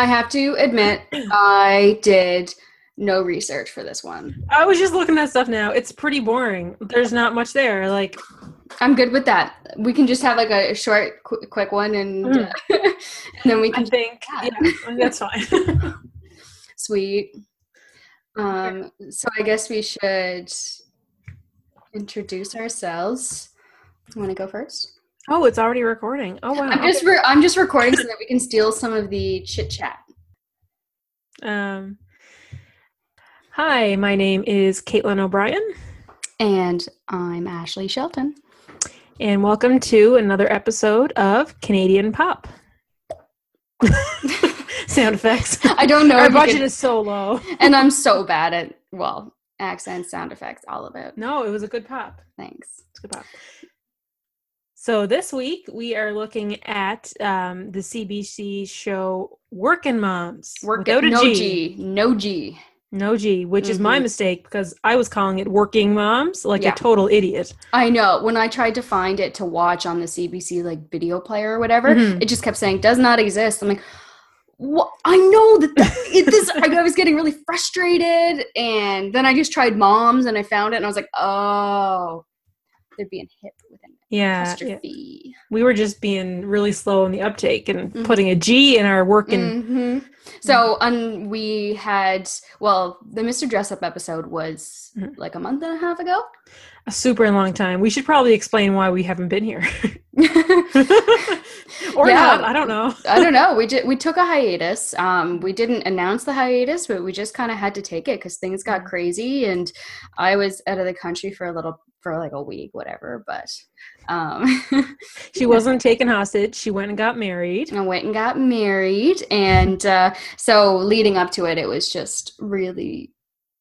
I have to admit, I did no research for this one. I was just looking at stuff now. It's pretty boring. There's not much there. Like, I'm good with that. We can just have like a short, qu- quick one, and, Mm. uh, and then we I can. think, yeah, that's fine. Sweet. Um, so I guess we should introduce ourselves. Want to go first? Oh, it's already recording. Oh wow. I'm just re- I'm just recording so that we can steal some of the chit chat. Um, hi, my name is Caitlin O'Brien, And I'm Ashley Shelton. and welcome to another episode of Canadian Pop. Sound effects. I don't know. Our budget can- is so low. and I'm so bad at well accents, sound effects, all of it. No, it was a good pop. Thanks. It's a good pop. So this week we are looking at um, the CBC show "Working Moms" Work without a no G. G, no G. no G, which is my Mhm. mistake because I was calling it "Working Moms" like Yeah. a total idiot. I know. When I tried to find it to watch on the CBC like video player or whatever, Mhm. it just kept saying does not exist. I'm like, what? I know that, that it, this. I was getting really frustrated, and then I just tried moms, and I found it, and I was like, oh, they're being an Yeah, yeah. we were just being really slow in the uptake and Mhm. putting a G in our working. hmm So um, we had well, the Mr. Dressup episode was Mhm. like a month and a half ago. a super long time. We should probably explain why we haven't been here, or Yeah. not. I don't know. I don't know. We did. We took a hiatus. Um, we didn't announce the hiatus, but we just kind of had to take it because things got Mhm. crazy, and I was out of the country for a little, for like a week, whatever. But um, She wasn't taken hostage. She went and got married. I went and got married, and uh, so leading up to it, it was just really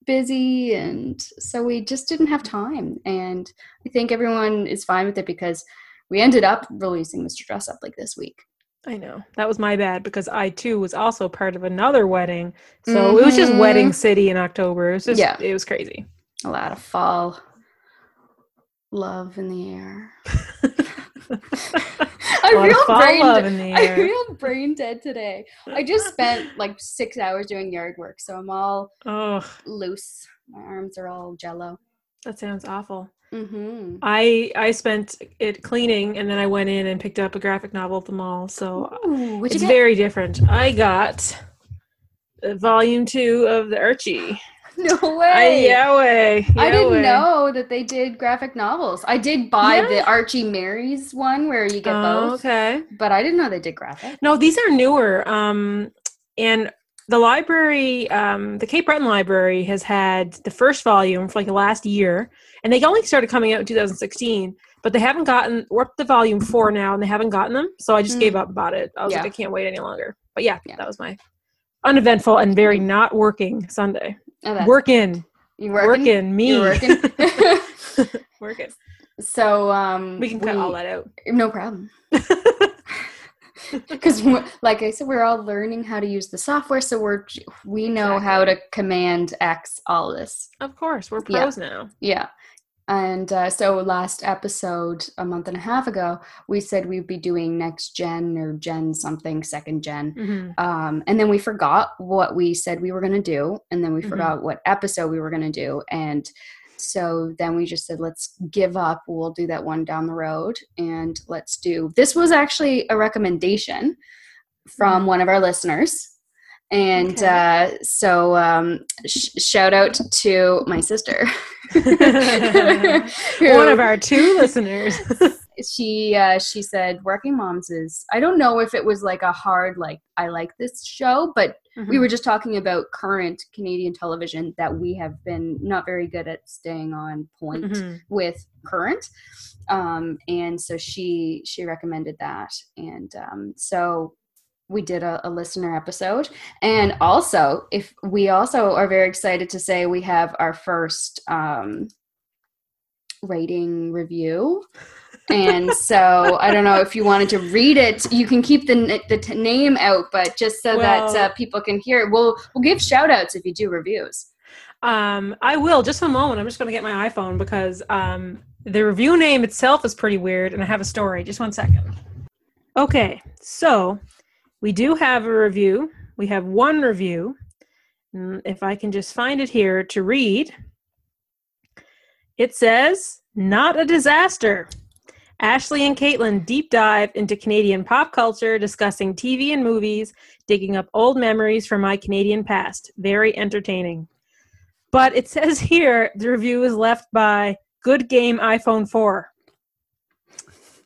busy, and so we just didn't have time. And I think everyone is fine with it because we ended up releasing Mr. Dressup like this week. I know that was my bad because I too was also part of another wedding. So it was just Mhm. wedding city in October. It was just Yeah. it was crazy. A lot of fall love in the air. I'm real brain. love in the I'm real brain dead today. I just spent like six hours doing yard work, so I'm all Oh, loose. My arms are all jello. that sounds awful. Mm-hmm. I I spent it cleaning and then I went in and picked up a graphic novel at the mall. So Ooh, it's very different. I got uh, volume two of the Archie. no way. I, way. Yahweh. I didn't Yahweh. know that they did graphic novels. I did buy Yeah. the Archie Marries one where you get Oh, both, okay. but I didn't know they did graphic. No, these are newer. Um, and the library, um, the Cape Breton Library, has had the first volume for like the last year, and they only started coming out in 2016. But they haven't gotten. We're up to volume four now, and they haven't gotten them. So I just Mm. gave up about it. I was Yeah. like, I can't wait any longer. But yeah, Yeah. that was my uneventful and very not working Sunday. Oh, Working, you working, me, You working? working. so um, We can cut all that out. No problem. Because, like I said, we're all learning how to use the software, so we're we know how to command X all this. of course, we're Yeah. pros now. Yeah. And uh, so last episode, a month and a half ago, we said we'd be doing next gen or gen something, second gen. hmm Um, and then we forgot what we said we were going to do. And then we Mhm. forgot what episode we were going to do. And so then we just said, let's give up. We'll do that one down the road. And let's do this was actually a recommendation from one of our listeners. And Okay. uh, so um, sh- shout out to my sister. One of our two listeners. she uh, she said working moms is i don't know if it was like a hard like i like this show but Mm-hmm. we were just talking about current canadian television that we have been not very good at staying on point Mhm. with current um, and so she she recommended that and um, so we did a, a listener episode and also if we also are very excited to say we have our first um, rating review and so i don't know if you wanted to read it you can keep the, the t- name out but just so that uh, people can hear it we'll we'll give shout outs if you do reviews Um, I will just a moment. I'm just going to get my iPhone because um, the review name itself is pretty weird, and I have a story. Just one second. Okay, so we do have a review. we have one review. Mm, If I can just find it here to read, it says, Not a disaster. Ashley and Caitlin deep dive into Canadian pop culture, discussing TV and movies, digging up old memories from my Canadian past. Very entertaining. But it says here the review is left by Good Game iPhone 4.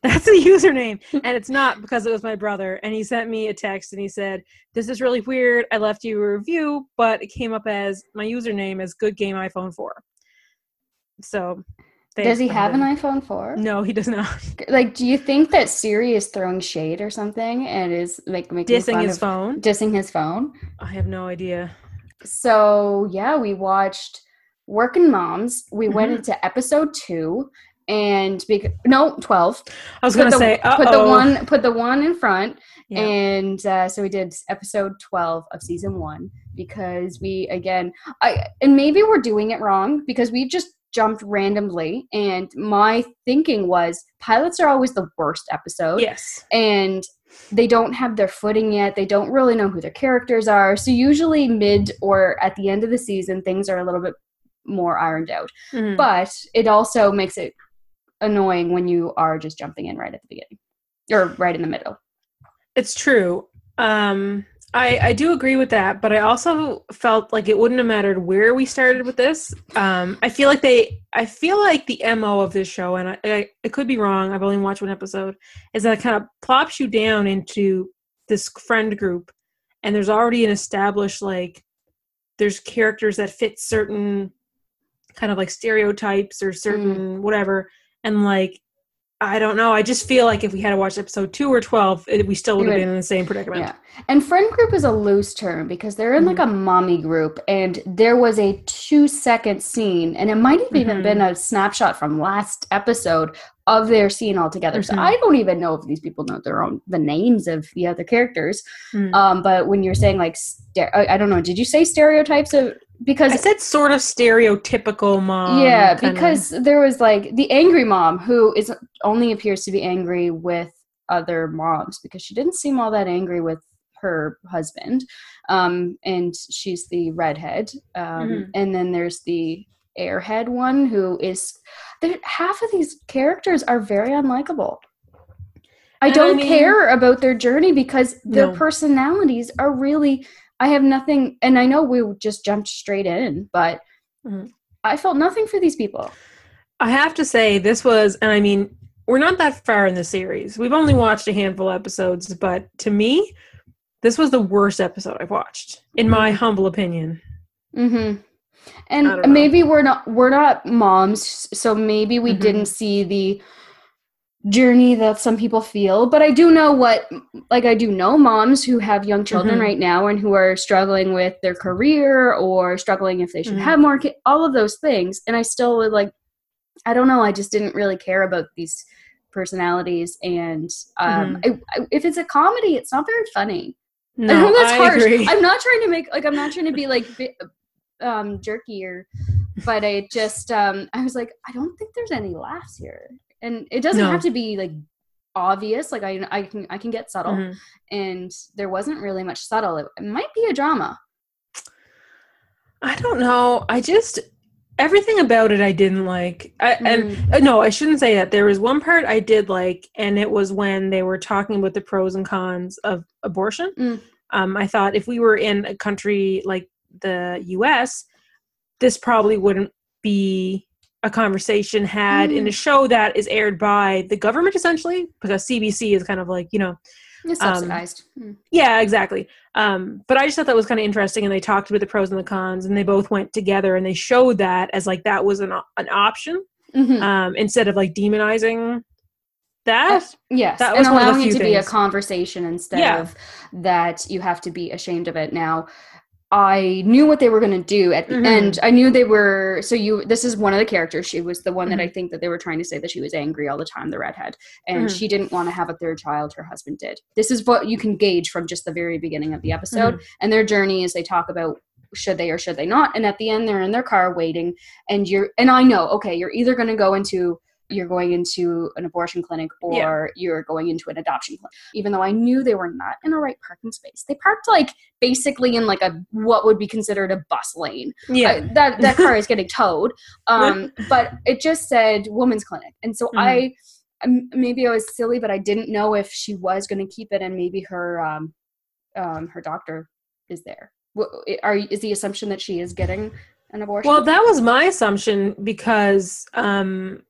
That's the username. And it's not because it was my brother. And he sent me a text and he said, This is really weird. I left you a review, but it came up as my username is Good Game iPhone 4. So Does he have an iPhone 4? No, he does not. Like, do you think that Siri is throwing shade or something and is like making Dissing his phone. dissing his phone? I have no idea. So yeah, we watched Working Moms. We went Mhm. into episode two, and bec- no twelve. I was going to say, put the one put the one in front, Yeah. and uh, so we did episode twelve of season one because we again, I and maybe we're doing it wrong because we just jumped randomly, and my thinking was pilots are always the worst episode Yes. and they don't have their footing yet. They don't really know who their characters are. So usually mid or at the end of the season, things are a little bit more ironed out. Mhm. But it also makes it annoying when you are just jumping in right at the beginning or right in the middle. It's true. Um, I I do agree with that, but I also felt like it wouldn't have mattered where we started with this. Um, I feel like they, I feel like the mo of this show, and I, I, I could be wrong. I've only watched one episode. Is that it kind of plops you down into this friend group, and there's already an established like, there's characters that fit certain kind of like stereotypes or certain whatever, and like. I don't know. I just feel like if we had to watch episode two or twelve, it, we still would have been in the same predicament. Yeah. And friend group is a loose term because they're in like a mommy group and there was a two second scene and it might have even Mhm. been a snapshot from last episode of their scene altogether. So Mhm. I don't even know if these people know their own the names of the other characters. Mm. Um, but when you're saying like ster- I don't know, did you say stereotypes of because I said sort of stereotypical mom. yeah, kinda- because there was like the angry mom who is only appears to be angry with other moms because she didn't seem all that angry with her husband, um, and she's the redhead. Um, Mhm. And then there's the airhead one who is. Half of these characters are very unlikable. I don't mean- care about their journey because their No. personalities are really. I have nothing, and I know we just jumped straight in, but Mhm. I felt nothing for these people. I have to say this was, and I mean, we're not that far in the series. We've only watched a handful of episodes, but to me, this was the worst episode I've watched, in my humble opinion. Mm-hmm. And maybe we're not we're not moms, so maybe we Mhm. didn't see the journey that some people feel. But I do know what like I do know moms who have young children Mhm. right now and who are struggling with their career or struggling if they should Mhm. have more kids, all of those things. And I still would like I don't know, I just didn't really care about these personalities and um Mm-hmm. I, I, if it's a comedy, it's not very funny. I No, know that's I harsh. agree. I'm not trying to make like I'm not trying to be like bi- um jerky or but I just um I was like I don't think there's any laughs here. And it doesn't No. have to be like obvious like I I can I can get subtle Mhm. and there wasn't really much subtle. It, it might be a drama. I don't know. I just everything about it I didn't like. I, and Mm. uh, no, I shouldn't say that. There was one part I did like, and it was when they were talking about the pros and cons of abortion. Mm. Um, I thought if we were in a country like the U.S., this probably wouldn't be a conversation had in a Mm. show that is aired by the government essentially because CBC is kind of like you know It's Um, subsidized. Mm. yeah, exactly. Um, but I just thought that was kind of interesting, and they talked about the pros and the cons, and they both went together, and they showed that as like that was an an option Mhm. um, instead of like demonizing that. Yes, That was the allowing it to be a conversation instead Yeah. of that you have to be ashamed of it. Now, I knew what they were going to do at the Mhm. end. I knew they were. So you, this is one of the characters. She was the one that I Mm-hmm. think that they were trying to say that she was angry all the time, the redhead, and Mhm. she didn't want to have a third child. Her husband did. This is what you can gauge from just the very beginning of the episode Mm-hmm. and their journey as they talk about should they or should they not. And at the end, they're in their car waiting, and you're and I know okay, you're either going to go into you're going into an abortion clinic or Yeah. you're going into an adoption clinic. Even though I knew they were not in a right parking space, they parked like basically in like a what would be considered a bus lane. Yeah. I- that that car is getting towed. Um, but it just said women's clinic, and so Mhm. I maybe I was silly, but I didn't know if she was going to keep it, and maybe her um, um, her doctor is there. Are is the assumption that she is getting an abortion? Well, that was my assumption because um,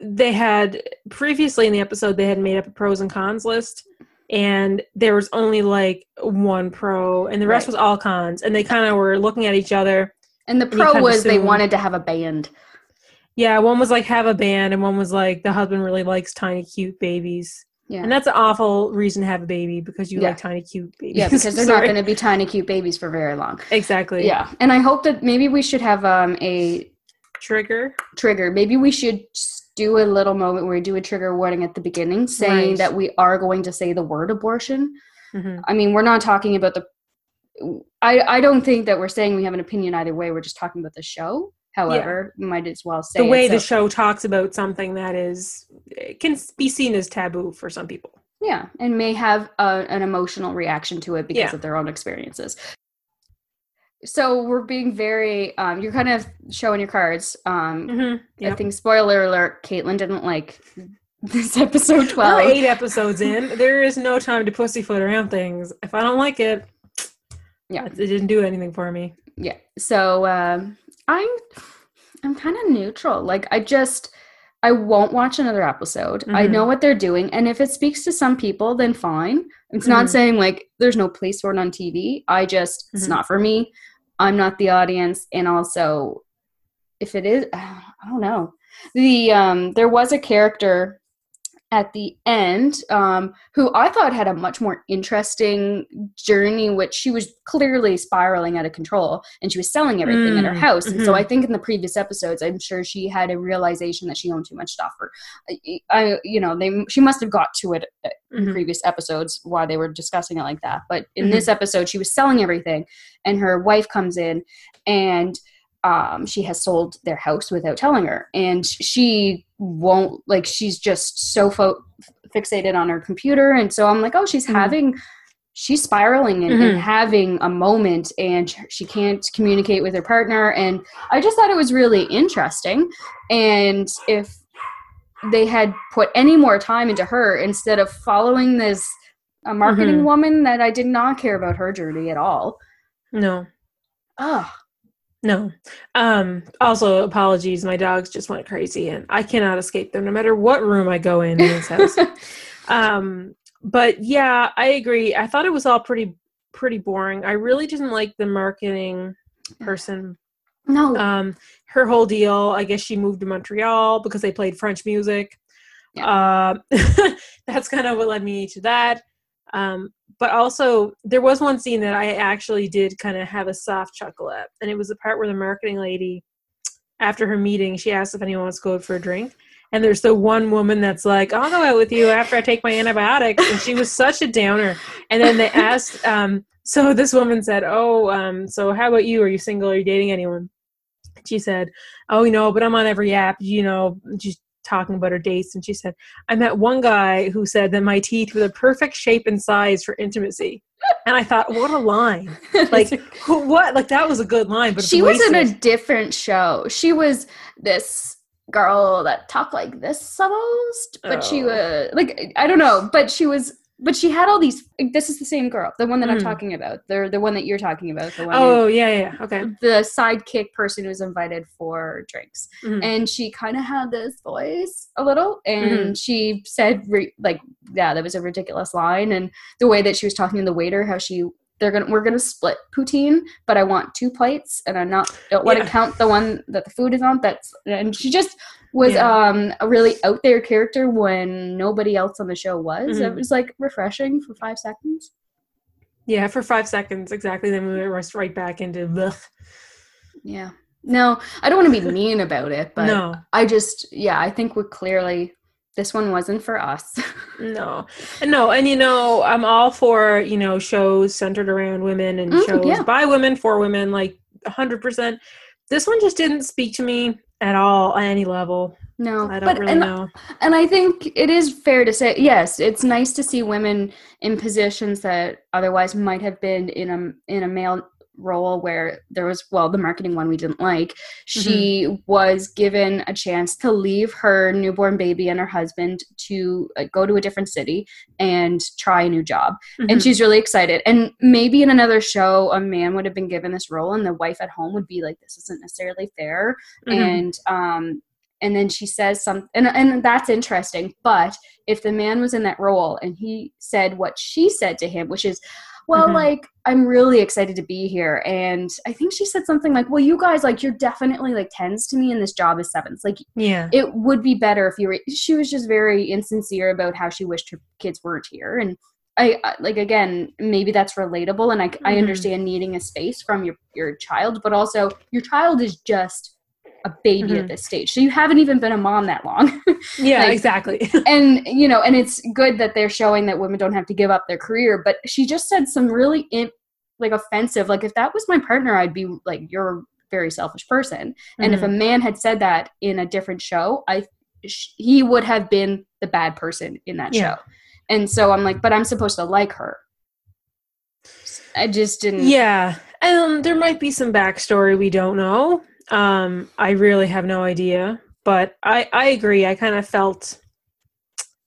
they had previously in the episode they had made up a pros and cons list, and there was only like one pro, and the rest Right. was all cons, and they kind of were looking at each other. and the you pro was they wanted to have a band. Yeah, one was like have a band, and one was like the husband really likes tiny cute babies, Yeah. and that's an awful reason to have a baby because you Yeah. like tiny cute babies. yeah, because they're not going to be tiny, cute babies for very long. exactly. Yeah, and I hope that maybe we should have um, a trigger. trigger. Maybe we should do a little moment where we do a trigger warning at the beginning, saying Right. that we are going to say the word abortion. hmm I mean, we're not talking about the. I I don't think that we're saying we have an opinion either way. We're just talking about the show. However, we might as well say The way it, the show talks about something that is it can be seen as taboo for some people. yeah, and may have a, an emotional reaction to it because Yeah. of their own experiences. So we're being very. Um, you're kind of showing your cards. Um, Mm-hmm. I think spoiler alert: Caitlin didn't like this episode 12 We're eight episodes in. There is no time to pussyfoot around things. If I don't like it, Yeah. it didn't do anything for me. Yeah. So um, I'm I'm kind of neutral. Like I just I won't watch another episode. I Mhm. know what they're doing, and if it speaks to some people, then fine. It's Mhm. not saying like there's no place for it on TV. I just it's Mhm. not for me. I'm not the audience, and also if it is, I don't know. The um, there was a character at the end um, who I thought had a much more interesting journey, which she was clearly spiraling out of control and she was selling everything in her Mm, house. And so mhm. I think in the previous episodes, I'm sure she had a realization that she owned too much stuff. Or, I, I you know, they she must have got to it in Mhm. previous episodes why they were discussing it like that. But in Mhm. this episode, she was selling everything, and her wife comes in and um, she has sold their house without telling her, and she won't like. She's just so fo- fixated on her computer, and so I'm like, oh, she's Mhm. having. She's spiraling and, and Mhm. having a moment, and she can't communicate with her partner. And I just thought it was really interesting. And if they had put any more time into her instead of following this a marketing Mhm. woman that I did not care about her journey at all. No, Oh, no. Um, also, apologies. My dogs just went crazy, and I cannot escape them no matter what room I go in in this house. um, but yeah, I agree. I thought it was all pretty pretty boring. I really didn't like the marketing person. no. Um, her whole deal. I guess she moved to Montreal because they played French music. Um, that's kind of what led me to that. Um, but also, there was one scene that I actually did kind of have a soft chuckle at, and it was the part where the marketing lady, after her meeting, she asked if anyone wants to go out for a drink. And there's the one woman that's like, I'll go out with you after I take my antibiotics. And she was such a downer. And then they asked, um, so this woman said, Oh, um, so how about you? Are you single? Are you dating anyone? She said, Oh, you know, but I'm on every app, you know, just talking about her dates. And she said, I met one guy who said that my teeth were the perfect shape and size for intimacy. And I thought, what a line. Like, who, what? Like, that was a good line, but she was in a different show. She was this girl that talked like this almost, but she Oh. was like I don't know, but she was. But she had all these. This is the same girl, the one that I'm Mm. talking about, the the one that you're talking about, the one. who- Oh, yeah, yeah. Okay. the sidekick person who was invited for drinks Mhm. and she kind of had this voice a little and Mm-hmm. she said re- like yeah that was a ridiculous line and the way that she was talking to the waiter how she they're gonna we're gonna split poutine but i want two plates and i'm not don't want to Yeah. count the one that the food is on that's and she just was Yeah. um a really out there character when nobody else on the show was it Mhm. was like refreshing for five seconds Yeah, for five seconds, exactly. Then we went right back into the. yeah no i don't want to be mean about it but No, I just, yeah, I think we're clearly this one wasn't for us. no, no, and you know, I'm all for you know shows centered around women and Mm, shows yeah. by women for women, like hundred percent. This one just didn't speak to me at all on any level. No, I don't but really and, know. and I think it is fair to say yes, it's nice to see women in positions that otherwise might have been in a in a male role where there was well the marketing one we didn't like she was given a chance to leave her newborn baby and her husband to uh, go to a different city and try a new job and Mhm. she's really excited and maybe in another show a man would have been given this role and the wife at home would be like this isn't necessarily fair Mhm. and um and then she says some and, and that's interesting but if the man was in that role and he said what she said to him which is well Mhm. like i'm really excited to be here and i think she said something like well you guys like you're definitely like tens to me and this job is sevens like yeah. it would be better if you were she was just very insincere about how she wished her kids weren't here and I, I like again maybe that's relatable and I, I Mhm. understand needing a space from your your child but also your child is just a baby at Mhm. this stage so you haven't even been a mom that long yeah, like- exactly. and you know and it's good that they're showing that women don't have to give up their career but she just said some really in, like offensive like if that was my partner i'd be like you're a very selfish person and if a Mhm. man had said that in a different show i sh- he would have been the bad person in that Yeah. show and so i'm like but i'm supposed to like her i just didn't Yeah, and there might be some backstory we don't know. Um, I really have no idea, but I I agree. I kind of felt,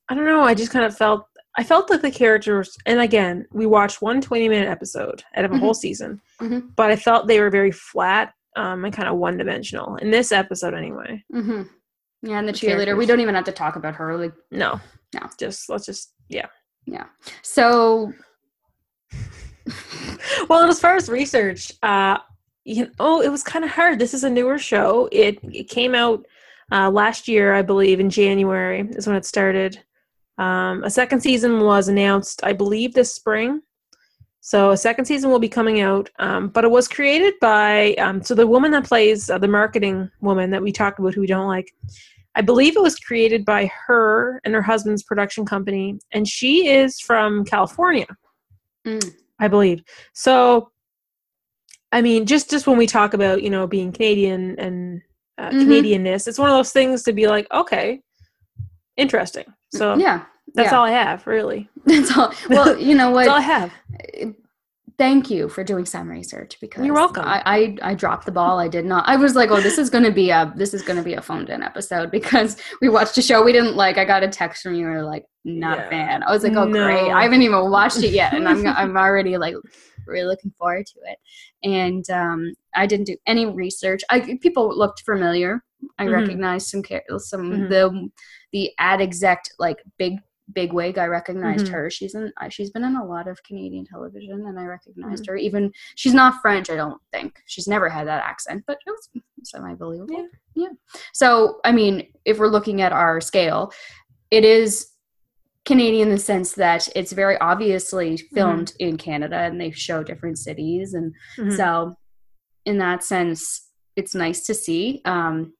I don't know. I just kind of felt. I felt like the characters, and again, we watched one 20 minute episode out of a whole season, Mhm. but I felt they were very flat um, and kind of one dimensional in this episode, anyway. hmm yeah and the, The cheerleader we don't even have to talk about her like No, No. just let's just yeah. Yeah. So well, as far as research, uh, you know, oh, it was kind of hard. This is a newer show. It it came out uh, last year, I believe, in January is when it started. Um, a second season was announced, I believe, this spring. So a second season will be coming out, um, but it was created by um, so the woman that plays uh, the marketing woman that we talked about, who we don't like. I believe it was created by her and her husband's production company, and she is from California. mm, I believe. So, I mean, just just when we talk about you know being Canadian and uh, Mhm. Canadianness, it's one of those things to be like, okay, interesting. So yeah that's yeah. all I have, really. That's all. Well, you know That's all I have. Thank you for doing some research because You're welcome. I, I I dropped the ball. I did not. I was like, oh, this is going to be a this is going to be a phoned in episode because we watched a show we didn't like. I got a text from you. You're like, not Yeah. a fan. I was like, oh, No. great. I haven't even watched it yet, and I'm I'm already like really looking forward to it. And um, I didn't do any research. I people looked familiar. I Mhm. recognized some some Mhm. the the ad exec like big big wig i recognized Mhm. her she's in she's been in a lot of canadian television and i recognized Mm-hmm. her even she's not french i don't think she's never had that accent but it was semi believable Yeah. yeah so i mean if we're looking at our scale it is canadian in the sense that it's very obviously Mm-hmm. filmed in canada and they show different cities and Mhm. so in that sense it's nice to see um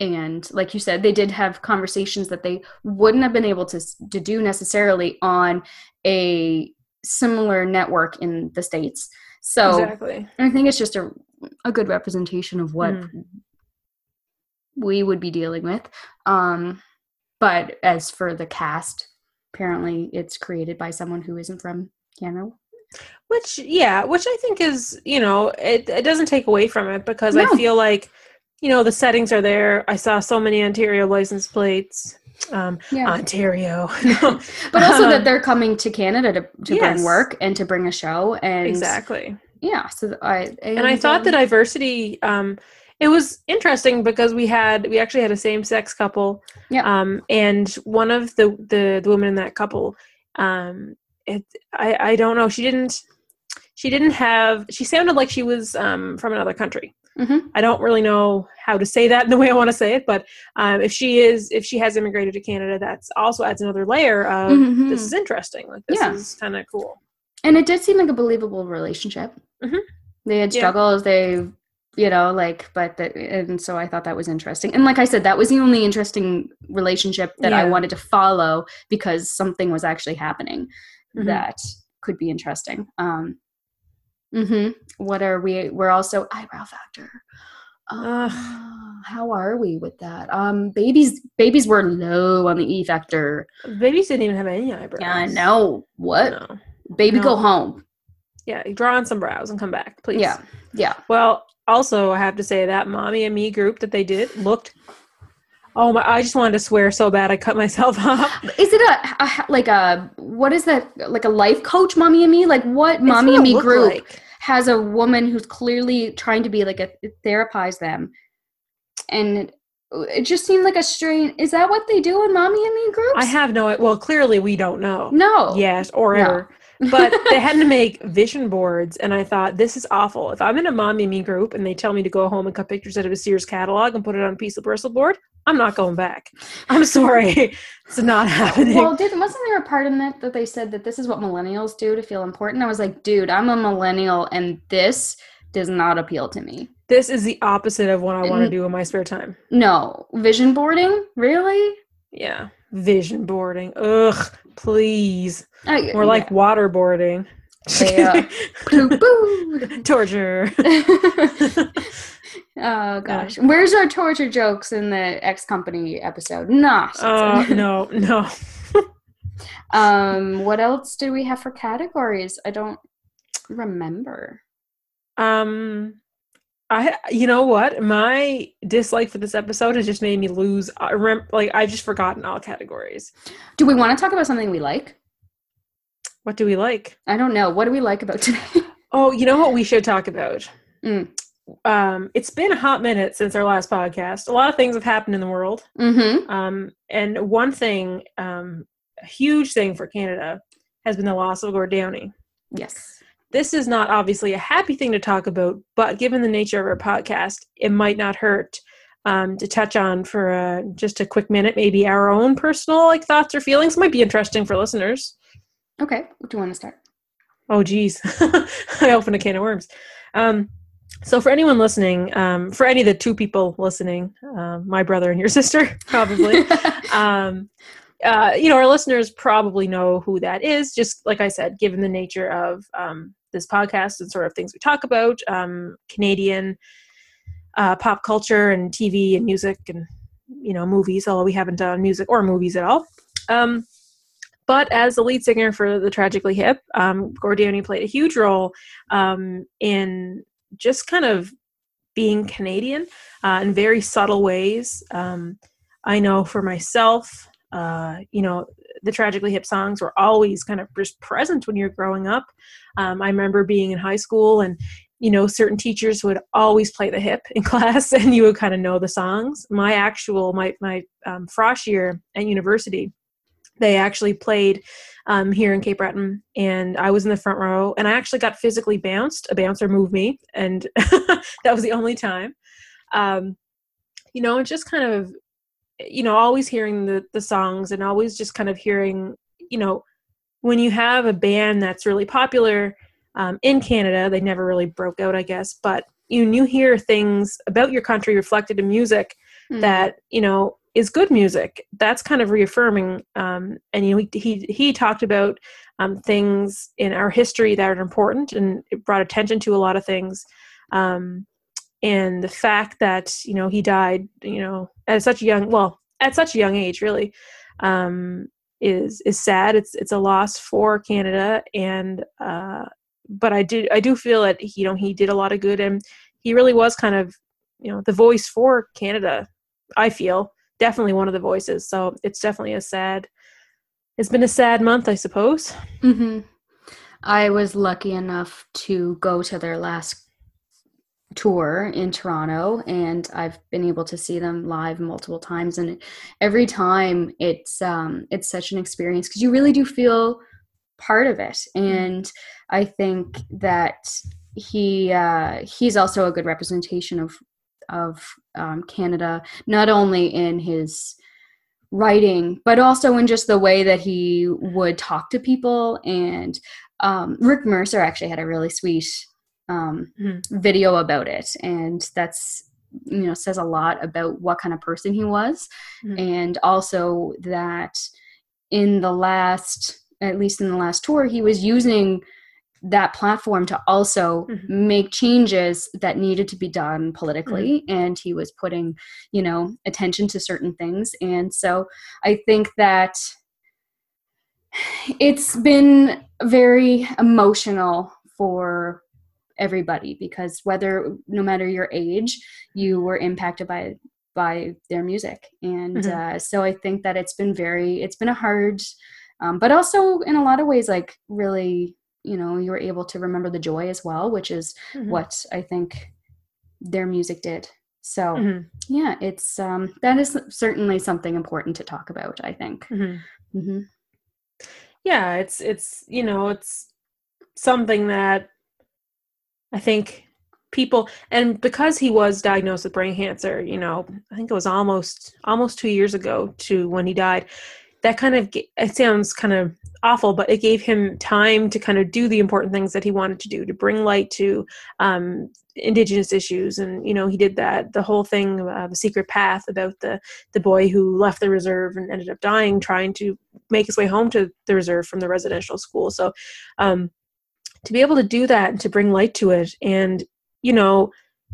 and like you said they did have conversations that they wouldn't have been able to to do necessarily on a similar network in the states so exactly. i think it's just a, a good representation of what Mhm. we would be dealing with um but as for the cast apparently it's created by someone who isn't from canada Which, yeah, which I think is, you know, it, it doesn't take away from it because I feel like, you know, the settings are there. I saw so many Ontario license plates. Um, yeah Ontario. But also that Um, they're coming to Canada to, to Yes. bring work and to bring a show and exactly. yeah so I and I thought the um, diversity um it was interesting because we had we actually had a same sex couple Yep. um and one of the the, the women in that couple um it I I don't know she didn't she didn't have she sounded like she was um from another country Mhm. I don't really know how to say that in the way I want to say it but um if she is if she has immigrated to Canada that's also adds another layer of Mhm. this is interesting like this Yeah. is kind of cool and it did seem like a believable relationship Mhm. they had Yeah. struggles they you know like but the, and so i thought that was interesting and like i said that was the only interesting relationship that i wanted to follow because something was actually happening Mhm. that could be interesting um hmm what are we we're also eyebrow factor. Ah, how are we with that? Um, babies, babies were low on the E factor. Babies didn't even have any eyebrows. Yeah, I know. What? No. Baby, No. go home. Yeah, draw on some brows and come back, please. Yeah, yeah. Well, also I have to say that mommy and me group that they did looked. Oh my! I just wanted to swear so bad I cut myself off. Is it a, a like a what is that like a life coach, mommy and me? Like what It's mommy what and me group like. has a woman who's clearly trying to be like a therapize them, and it just seemed like a strange. Is that what they do in mommy and me groups? I have no. Well, clearly we don't know. no. Yes, or No. ever. But they had to make vision boards and i thought this is awful. If i'm in a mommy me group and they tell me to go home and cut pictures out of a sears catalog and put it on a piece of bristle board i'm not going back. I'm sorry. It's not happening. Well, did wasn't there a part in it that they said that this is what millennials do to feel important? I was like, dude, I'm a millennial, and this does not appeal to me. this is the opposite of what i want to do in my spare time. No, vision boarding, really? yeah. Vision boarding. Ugh please I, more like waterboarding Yeah. poo. torture oh gosh, where's our torture jokes in the X Company episode? Nah. uh, no no um, what else did we have for categories? I don't remember. Um, I you know what my dislike for this episode has just made me lose. I remember, like I've just forgotten all categories. Do we want to talk about something we like? What do we like? I don't know. What do we like about today? Oh, you know what we should talk about. Mm. Um, it's been a hot minute since our last podcast. A lot of things have happened in the world. mm-hmm. Um, and one thing, um, a huge thing for Canada has been the loss of Gord Downie. Yes. This is not obviously a happy thing to talk about, but given the nature of our podcast, it might not hurt um, to touch on for uh, just a quick minute, maybe our own personal like thoughts or feelings. Might be interesting for listeners. Okay. Do you want to start? Oh, geez, I opened a can of worms. Um, so, for anyone listening, um, for any of the two people listening, um, my brother and your sister, probably, um, uh, you know, our listeners probably know who that is. Just like I said, given the nature of um, this podcast and sort of things we talk about, um, Canadian uh, pop culture and TV and music and you know movies. Although we haven't done music or movies at all. Um, but as the lead singer for the Tragically Hip, um, Gord Downie played a huge role um, in just kind of being Canadian uh, in very subtle ways. Um, I know for myself, uh, you know, the Tragically Hip songs were always kind of just present when you're growing up. Um, I remember being in high school and you know, certain teachers would always play the hip in class, and you would kind of know the songs. My actual, my my um, frosh year at university, they actually played um, here in Cape Breton, and I was in the front row, and I actually got physically bounced. A bouncer moved me, and that was the only time. Um, you know, it's just kind of, you know, always hearing the the songs, and always just kind of hearing, you know, when you have a band that's really popular um, in Canada, they never really broke out, I guess, but you you hear things about your country reflected in music Mm. that you know is good music that's kind of reaffirming um, and you know he, he he talked about um, things in our history that are important and it brought attention to a lot of things um, and the fact that you know he died you know at such a young well at such a young age really um, is is sad. It's it's a loss for canada and uh, but i do i do feel that you know he did a lot of good and he really was kind of you know the voice for canada i feel. Definitely one of the voices. So it's definitely a sad it's been a sad month i suppose. Hmm I was lucky enough to go to their last tour in Toronto, and I've been able to see them live multiple times. And every time, it's um, it's such an experience because you really do feel part of it. And I think that he uh, he's also a good representation of of um, Canada, not only in his writing, but also in just the way that he would talk to people. And um, Rick Mercer actually had a really sweet um, Mhm. video about it, and that's you know says a lot about what kind of person he was, Mhm. and also that in the last, at least in the last tour, he was using that platform to also Mhm. make changes that needed to be done politically and he was putting you know attention to certain things and so i think that it's been very emotional for everybody because whether no matter your age you were impacted by by their music and Mhm. uh, so i think that it's been very it's been a hard um, but also in a lot of ways like really you know you were able to remember the joy as well which is Mhm. what i think their music did so Mhm. yeah it's um that is certainly something important to talk about i think Mhm. hmm yeah it's it's you know it's something that i think people and because he was diagnosed with brain cancer you know i think it was almost almost two years ago to when he died that kind of it sounds kind of awful but it gave him time to kind of do the important things that he wanted to do to bring light to um, indigenous issues. And you know he did that the whole thing uh, the secret path about the the boy who left the reserve and ended up dying trying to make his way home to the reserve from the residential school. So um, to be able to do that and to bring light to it. And you know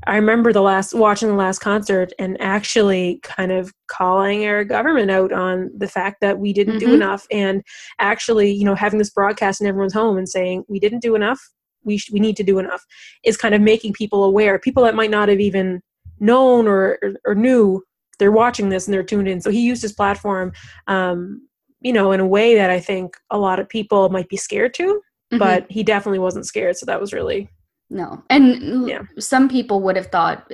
i remember the last watching the last concert and actually kind of calling our government out on the fact that we didn't do Mhm. enough and actually you know having this broadcast in everyone's home and saying we didn't do enough. We sh- we need to do enough is kind of making people aware. People that might not have even known or or, or knew they're watching this and they're tuned in. So he used his platform um you know in a way that i think a lot of people might be scared to Mm-hmm. but he definitely wasn't scared so that was really no and Yeah. some people would have thought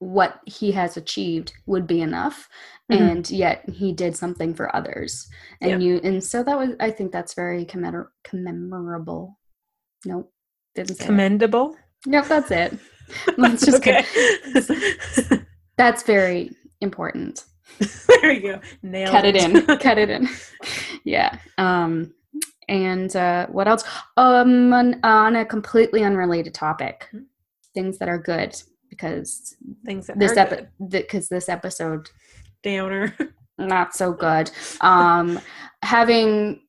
what he has achieved would be enough Mhm. and yet he did something for others and you and so that was i think that's very commemor- commemorable nope didn't say it. commendable Nope, that's it. Let's just okay That's very important. there you go nailed Cut it in. Cut it in. Yeah. Um and uh what else? Um on, on a completely unrelated topic. Mhm. Things that are good because things that this epi- because this episode downer not so good. Um having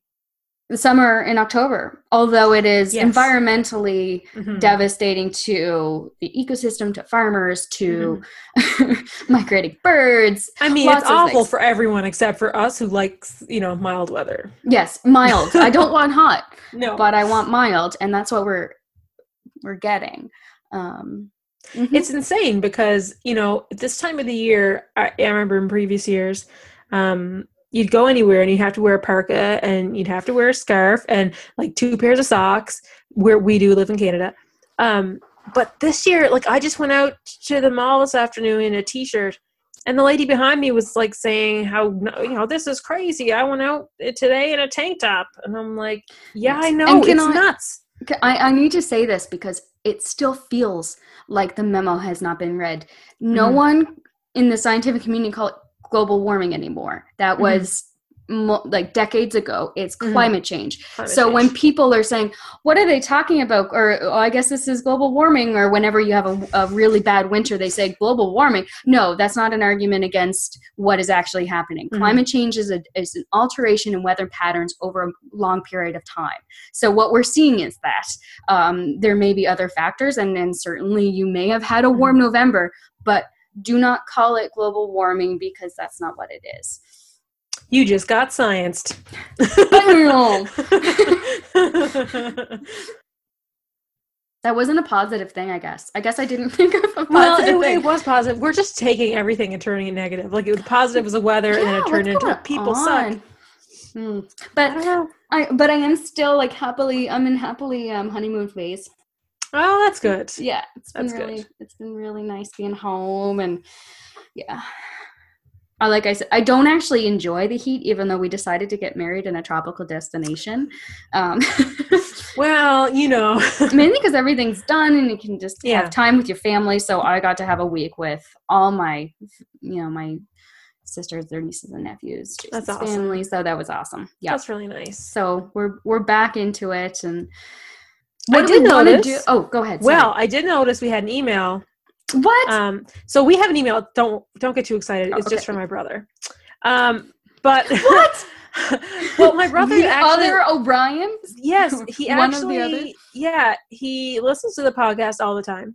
the summer in October, although it is Yes. environmentally Mhm. devastating to the ecosystem, to farmers, to Mm-hmm. migrating birds. I mean, it's awful things. for everyone except for us who likes, you know, mild weather. Yes, mild. I don't want hot, No, but I want mild, and that's what we're we're getting. Um, mhm. it's insane because you know this time of the year I, I remember in previous years um you'd go anywhere and you'd have to wear a parka and you'd have to wear a scarf and like two pairs of socks where we do live in canada. Um but this year like i just went out to the mall this afternoon in a t-shirt and the lady behind me was like saying how you know this is crazy. I went out today in a tank top. And i'm like yeah i know. it's I- nuts. I, I need to say this because it still feels like the memo has not been read. No Mhm. one in the scientific community call global warming anymore. That Mhm. was mo- like decades ago. It's Mhm. climate change. Climate so when people are saying, "What are they talking about?" or oh, "I guess this is global warming," or whenever you have a, a really bad winter, they say global warming. No, that's not an argument against what is actually happening. Mhm. Climate change is, a, is an alteration in weather patterns over a long period of time. So what we're seeing is that um, there may be other factors, and then certainly you may have had a warm November, but do not call it global warming because that's not what it is. you just got scienced. That wasn't a positive thing, I guess. I guess I didn't think of a positive well, it, it was positive. We're just taking everything and turning it negative. Like it was positive was the weather, and then it turned into people suck. on? Hmm. I But don't. I but I am still like happily I'm in happily um honeymoon phase. Oh, that's good. Yeah, it's been That's good. really it's been really nice being home and yeah. I like I said, I don't actually enjoy the heat, even though we decided to get married in a tropical destination. Um, Well, you know, mainly because everything's done and you can just Yeah. have time with your family. So I got to have a week with all my, you know, my sisters, their nieces and nephews, Jason's That's awesome. family. So that was awesome. Yeah. that's really nice. So we're we're back into it, and I what do did we notice- do? Oh, go ahead. sorry. Well, I did notice we had an email. what? Um, so we have an email. Don't don't get too excited. It's just Okay. from my brother. Um, but what? well, my brother the actually. other O'Brien. yes, he One of the actually. Yeah, he listens to the podcast all the time,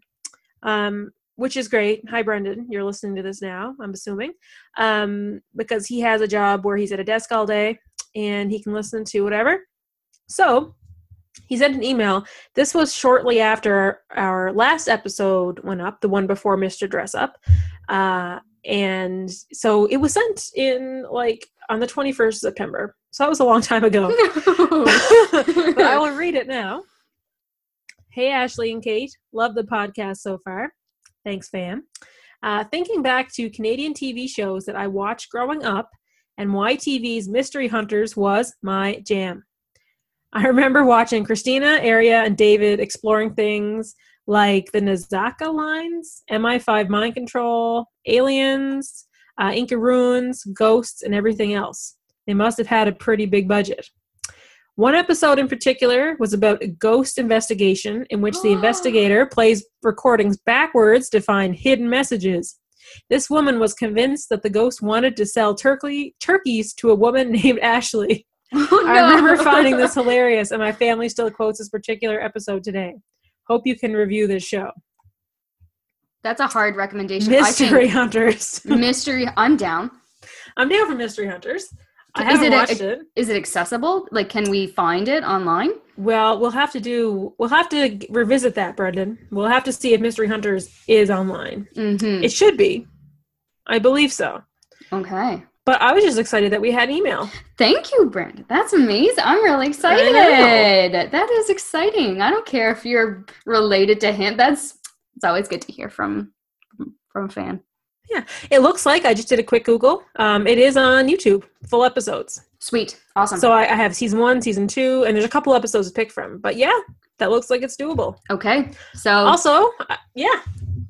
um, which is great. Hi, Brendan. You're listening to this now. I'm assuming, um, because he has a job where he's at a desk all day and he can listen to whatever. So he sent an email. This was shortly after our last episode went up, the one before Mr. Dressup. Uh, and so it was sent in like on the 21st of September. So that was a long time ago. but I will read it now. Hey, Ashley and Cait. Love the podcast so far. Thanks, fam. Uh, thinking back to Canadian TV shows that I watched growing up, and YTV's Mystery Hunters was my jam. I remember watching Christina, Araya, and David exploring things like the Nazca lines, MI5 mind control, aliens, uh, Inca ruins, ghosts, and everything else. They must have had a pretty big budget. One episode in particular was about a ghost investigation in which the investigator plays recordings backwards to find hidden messages. This woman was convinced that the ghost wanted to sell turkey turkeys to a woman named Ashley. Oh, I remember finding this hilarious, and my family still quotes this particular episode today. Hope you can review this show. That's a hard recommendation. Mystery Hunters. mystery. I'm down. I'm down for Mystery Hunters. I Is haven't it a- watched it. Is it accessible? Like, can we find it online? Well, we'll have to do. We'll have to revisit that, Brendan. We'll have to see if Mystery Hunters is online. Mm-hmm. It should be. I believe so. Okay. But I was just excited that we had email. Thank you, Brent. That's amazing. I'm really excited. That is exciting. I don't care if you're related to him. That's it's always good to hear from from a fan. Yeah, it looks like I just did a quick Google. Um, it is on YouTube, full episodes. Sweet. Awesome. So I, I have season one, season two, and there's a couple episodes to pick from. But yeah, that looks like it's doable. okay. So Also, uh, yeah,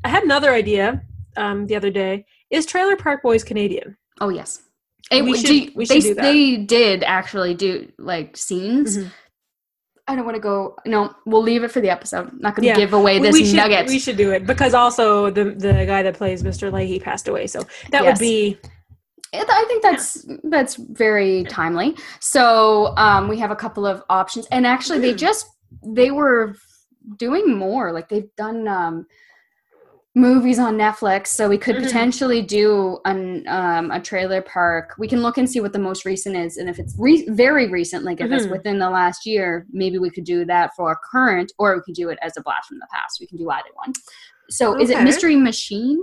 I had another idea um, the other day. Is Trailer Park Boys Canadian? Oh yes. It- We should- you- we they, should do that. they did actually do like scenes. Mhm. I don't want to go. No, we'll leave it for the episode. I'm not going to Yeah. give away this we should, nugget. We should do it because also the the guy that plays Mr. Lahey passed away, so that Yes. would be I think that's that's very timely. So um, we have a couple of options, and actually, they Mm. just they were doing more. Like they've done um, movies on Netflix, so we could Mhm. potentially do an um, a trailer park. We can look and see what the most recent is, and if it's re- very recent, like if it's Mhm. within the last year, maybe we could do that for our current, or we could do it as a blast from the past. We can do either one. So is it Mystery Machine?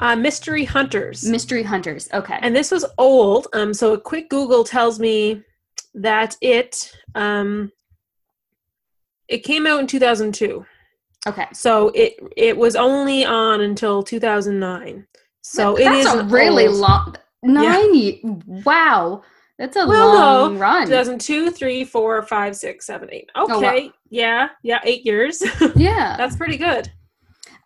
uh, Mystery Hunters. Mystery Hunters. Okay. and this was old. Um, so a quick Google tells me that it um, it came out in 2002. Okay. So it it was only on until 2009. So it that's is a really old. long nine. ye- Wow, that's a Well, long no, run. 2002, 3, 4, 5, 6, 7, 8. Oh, wow. Okay. Yeah. Yeah. Eight years. Yeah. That's pretty good.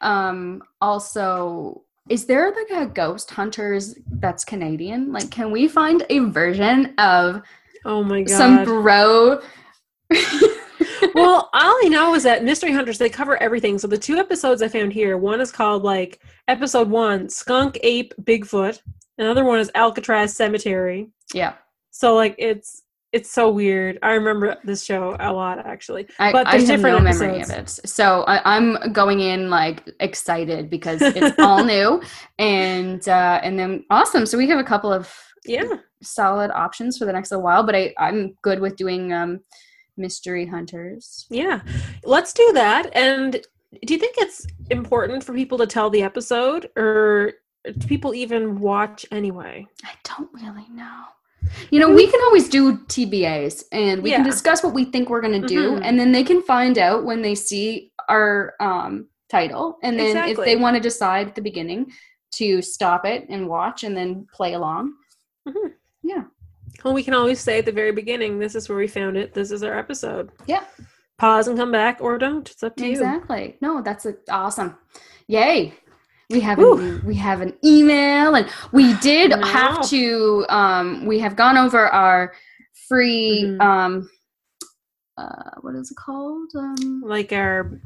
um. Also, is there like a Ghost Hunters that's Canadian? Like, can we find a version of Oh my God. some bro? well, all I know is that Mystery Hunters, they cover everything. So the two episodes I found here, one is called like episode one, Skunk Ape Bigfoot. Another one is Alcatraz Cemetery. yeah. So like it's it's so weird. I remember this show a lot actually. I, But I there's have no different memory of it, so I, I'm going in like excited because it's all new, and uh, and then awesome. So we have a couple of Yeah. solid options for the next little while, but I, I'm good with doing um, mystery hunters. Yeah. Let's do that. And do you think it's important for people to tell the episode or do people even watch anyway? I don't really know. You know, we can always do TBAs and we can discuss what we think we're going to do, Mhm. and then they can find out when they see our um, title. And then if they want to decide at the beginning to stop it and watch and then play along. Mhm. Yeah. Well, we can always say at the very beginning, this is where we found it. This is our episode. Yeah. Pause and come back or don't. It's up to you. Exactly. No, that's a, awesome. Yay. We have Whew. a we have an email and we did Wow. have to um we have gone over our free Mhm. um uh what is it called? Um Like our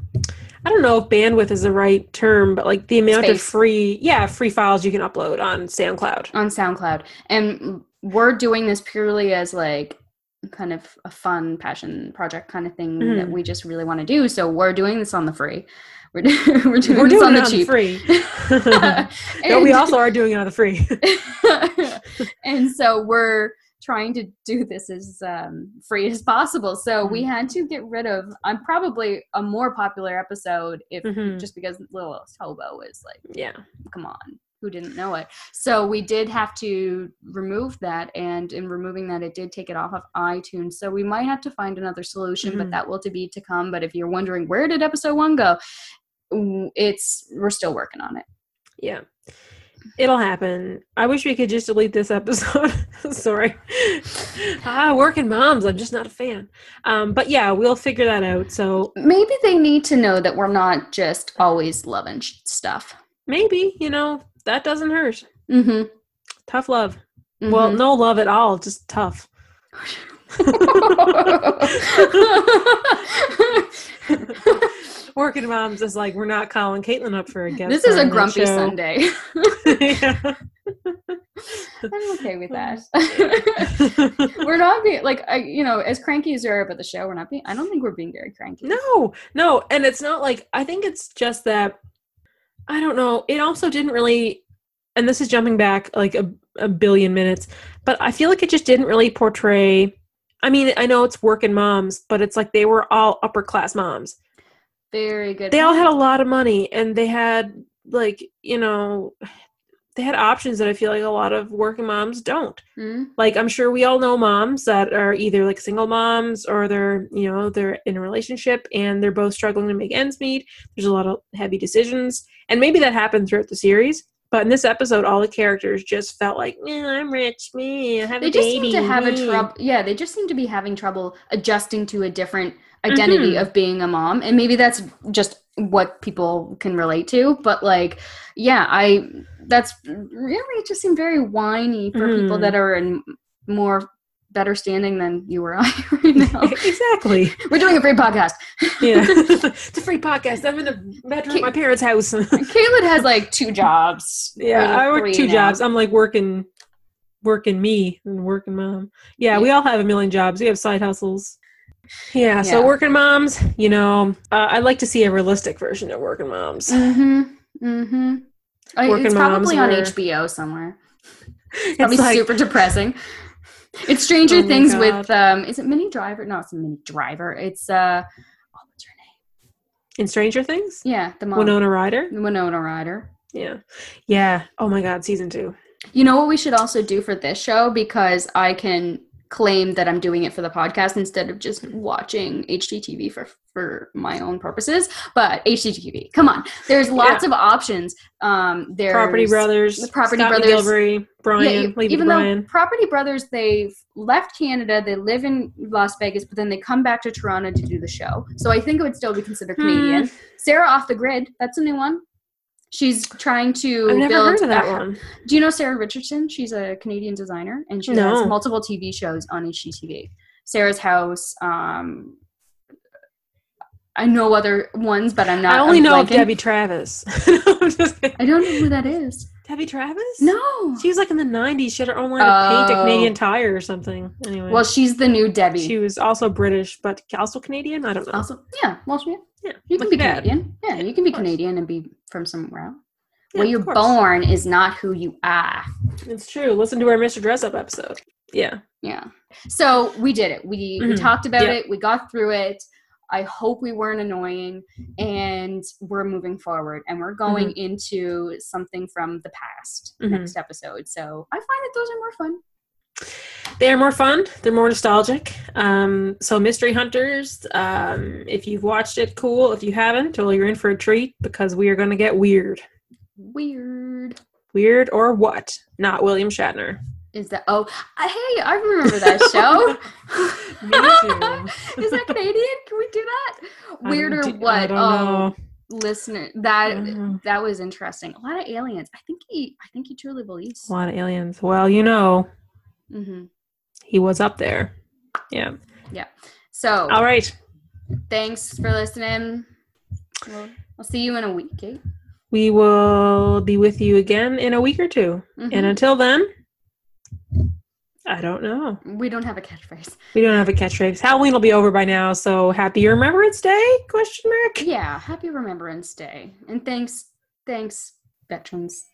I don't know if bandwidth is the right term, but like the amount of free, yeah, free files you can upload on SoundCloud. on SoundCloud. And we're doing this purely as like kind of a fun passion project kind of thing that Mhm. we just really want to do. So we're doing this on the free. We're, do- we're doing We're this doing on it the on cheap. free. no, we also are doing it on the free. and so we're trying to do this as um, free as possible. So we Mm-hmm. had to get rid of. I'm probably a more popular episode if Mhm. just because Little Hobo is like yeah. come on who didn't know it so we did have to remove that and in removing that it did take it off of itunes so we might have to find another solution but Mhm. that will to be to come but if you're wondering where did episode one go it's we're still working on it Yeah. It'll happen. I wish we could just delete this episode. Sorry. ah, working moms. I'm just not a fan. Um, but yeah, we'll figure that out. So maybe they need to know that we're not just always loving sh- stuff maybe, you know, that doesn't hurt. mm-hmm. Tough love. Well, Mhm. no love at all, just tough. Working moms is like we're not calling Caitlin up for a guest. this is a grumpy show. sunday Yeah. i'm okay with that we're not being like I, you know as cranky as we are about the show we're not being i don't think we're being very cranky No, no, and it's not like I think it's just that I don't know. It also didn't really, and this is jumping back like a, a billion minutes, but I feel like it just didn't really portray. I mean, I know it's working moms, but it's like they were all upper class moms. very good They all had a lot of money, and they had like you know, they had options that I feel like a lot of working moms don't. Mhm. like i'm sure we all know moms that are either like single moms or they're you know they're in a relationship and they're both struggling to make ends meet. There's a lot of heavy decisions. And maybe that happened throughout the series but in this episode all the characters just felt like yeah i'm rich. Me i have they a just seem to have a trouble yeah they just seem to be having trouble adjusting to a different identity Mhm. of being a mom. And maybe that's just what people can relate to but like yeah i that's really it just seemed very whiny for people Mhm. that are in more better standing than you or i right now. Exactly. We're doing a free podcast. Yeah. It's a free podcast. I'm in the bedroom at my parents house. Caitlin has like two jobs yeah or i work two now. jobs. I'm like working working me and working mom. Yeah, we all have a million jobs. We have side hustles yeah, so working moms you know uh, i'd like to see a realistic version of working moms mm-hmm mm-hmm Working it's probably on moms hbo somewhere it's probably like super depressing. It's Stranger Oh Things with um is it Minnie Driver? No, it's Minnie Driver. It's uh oh, what's her name? in stranger things Yeah, the mom. winona ryder Winona Ryder. yeah yeah oh my god season two You know what we should also do for this show because I can claim that I'm doing it for the podcast instead of just watching HGTV for for my own purposes. But HGTV, come on, there's lots of options. Um, there's property brothers the Property Scott Brothers- McGillivray, brian Yeah, even though Property Brothers, they've left Canada, they live in Las Vegas, but then they come back to Toronto to do the show. So I think it would still be considered Hmm. Canadian. Sarah Off the Grid, that's a new one. She's trying to i've never build. heard of that a- one Do you know Sarah Richardson? She's a Canadian designer, and she No. has multiple TV shows on HGTV. Sarah's House. Um, I know other ones, but I'm not. i only I'm know of debbie travis just. I don't know who that is. Debbie travis No. she was like in the 90s she had her own line of paint Oh. a canadian tire or something anyway Well, she's the new Debbie. she was also british but also canadian i don't know Also, yeah. Well, she, yeah you can be dad. Canadian. Yeah, you can be Canadian and be from somewhere else. Yeah, Where you're born is not who you are. It's true. Listen to our Mr. Dressup episode. Yeah. Yeah. So we did it. We we Mhm. talked about Yeah. it. We got through it. I hope we weren't annoying, and we're moving forward, and we're going Mm-hmm. into something from the past Mhm. next episode. So I find that those are more fun. They're more fun. They're more nostalgic. Um, so Mystery Hunters, um, if you've watched it, cool. If you haven't, well, you're in for a treat because we are going to get weird. Weird. Weird or what? Not William Shatner. Is that? Oh, I- hey, I remember that show. Me too. Is that Canadian? Can we do that? Weird or don't- what? Oh, know. listener, that that was interesting. A lot of aliens. I think he. I think he truly believes. A lot of aliens. Well, you know, hmm he was up there. Yeah. Yeah. So All right. thanks for listening. Well, I'll see you in a week, Cait. We will be with you again in a week or 2 And Mhm. until then, I don't know. we don't have a catchphrase. We don't have a catchphrase. Halloween will be over by now, so happy Remembrance Day? Question mark. Yeah, happy Remembrance Day. And thanks, thanks, veterans.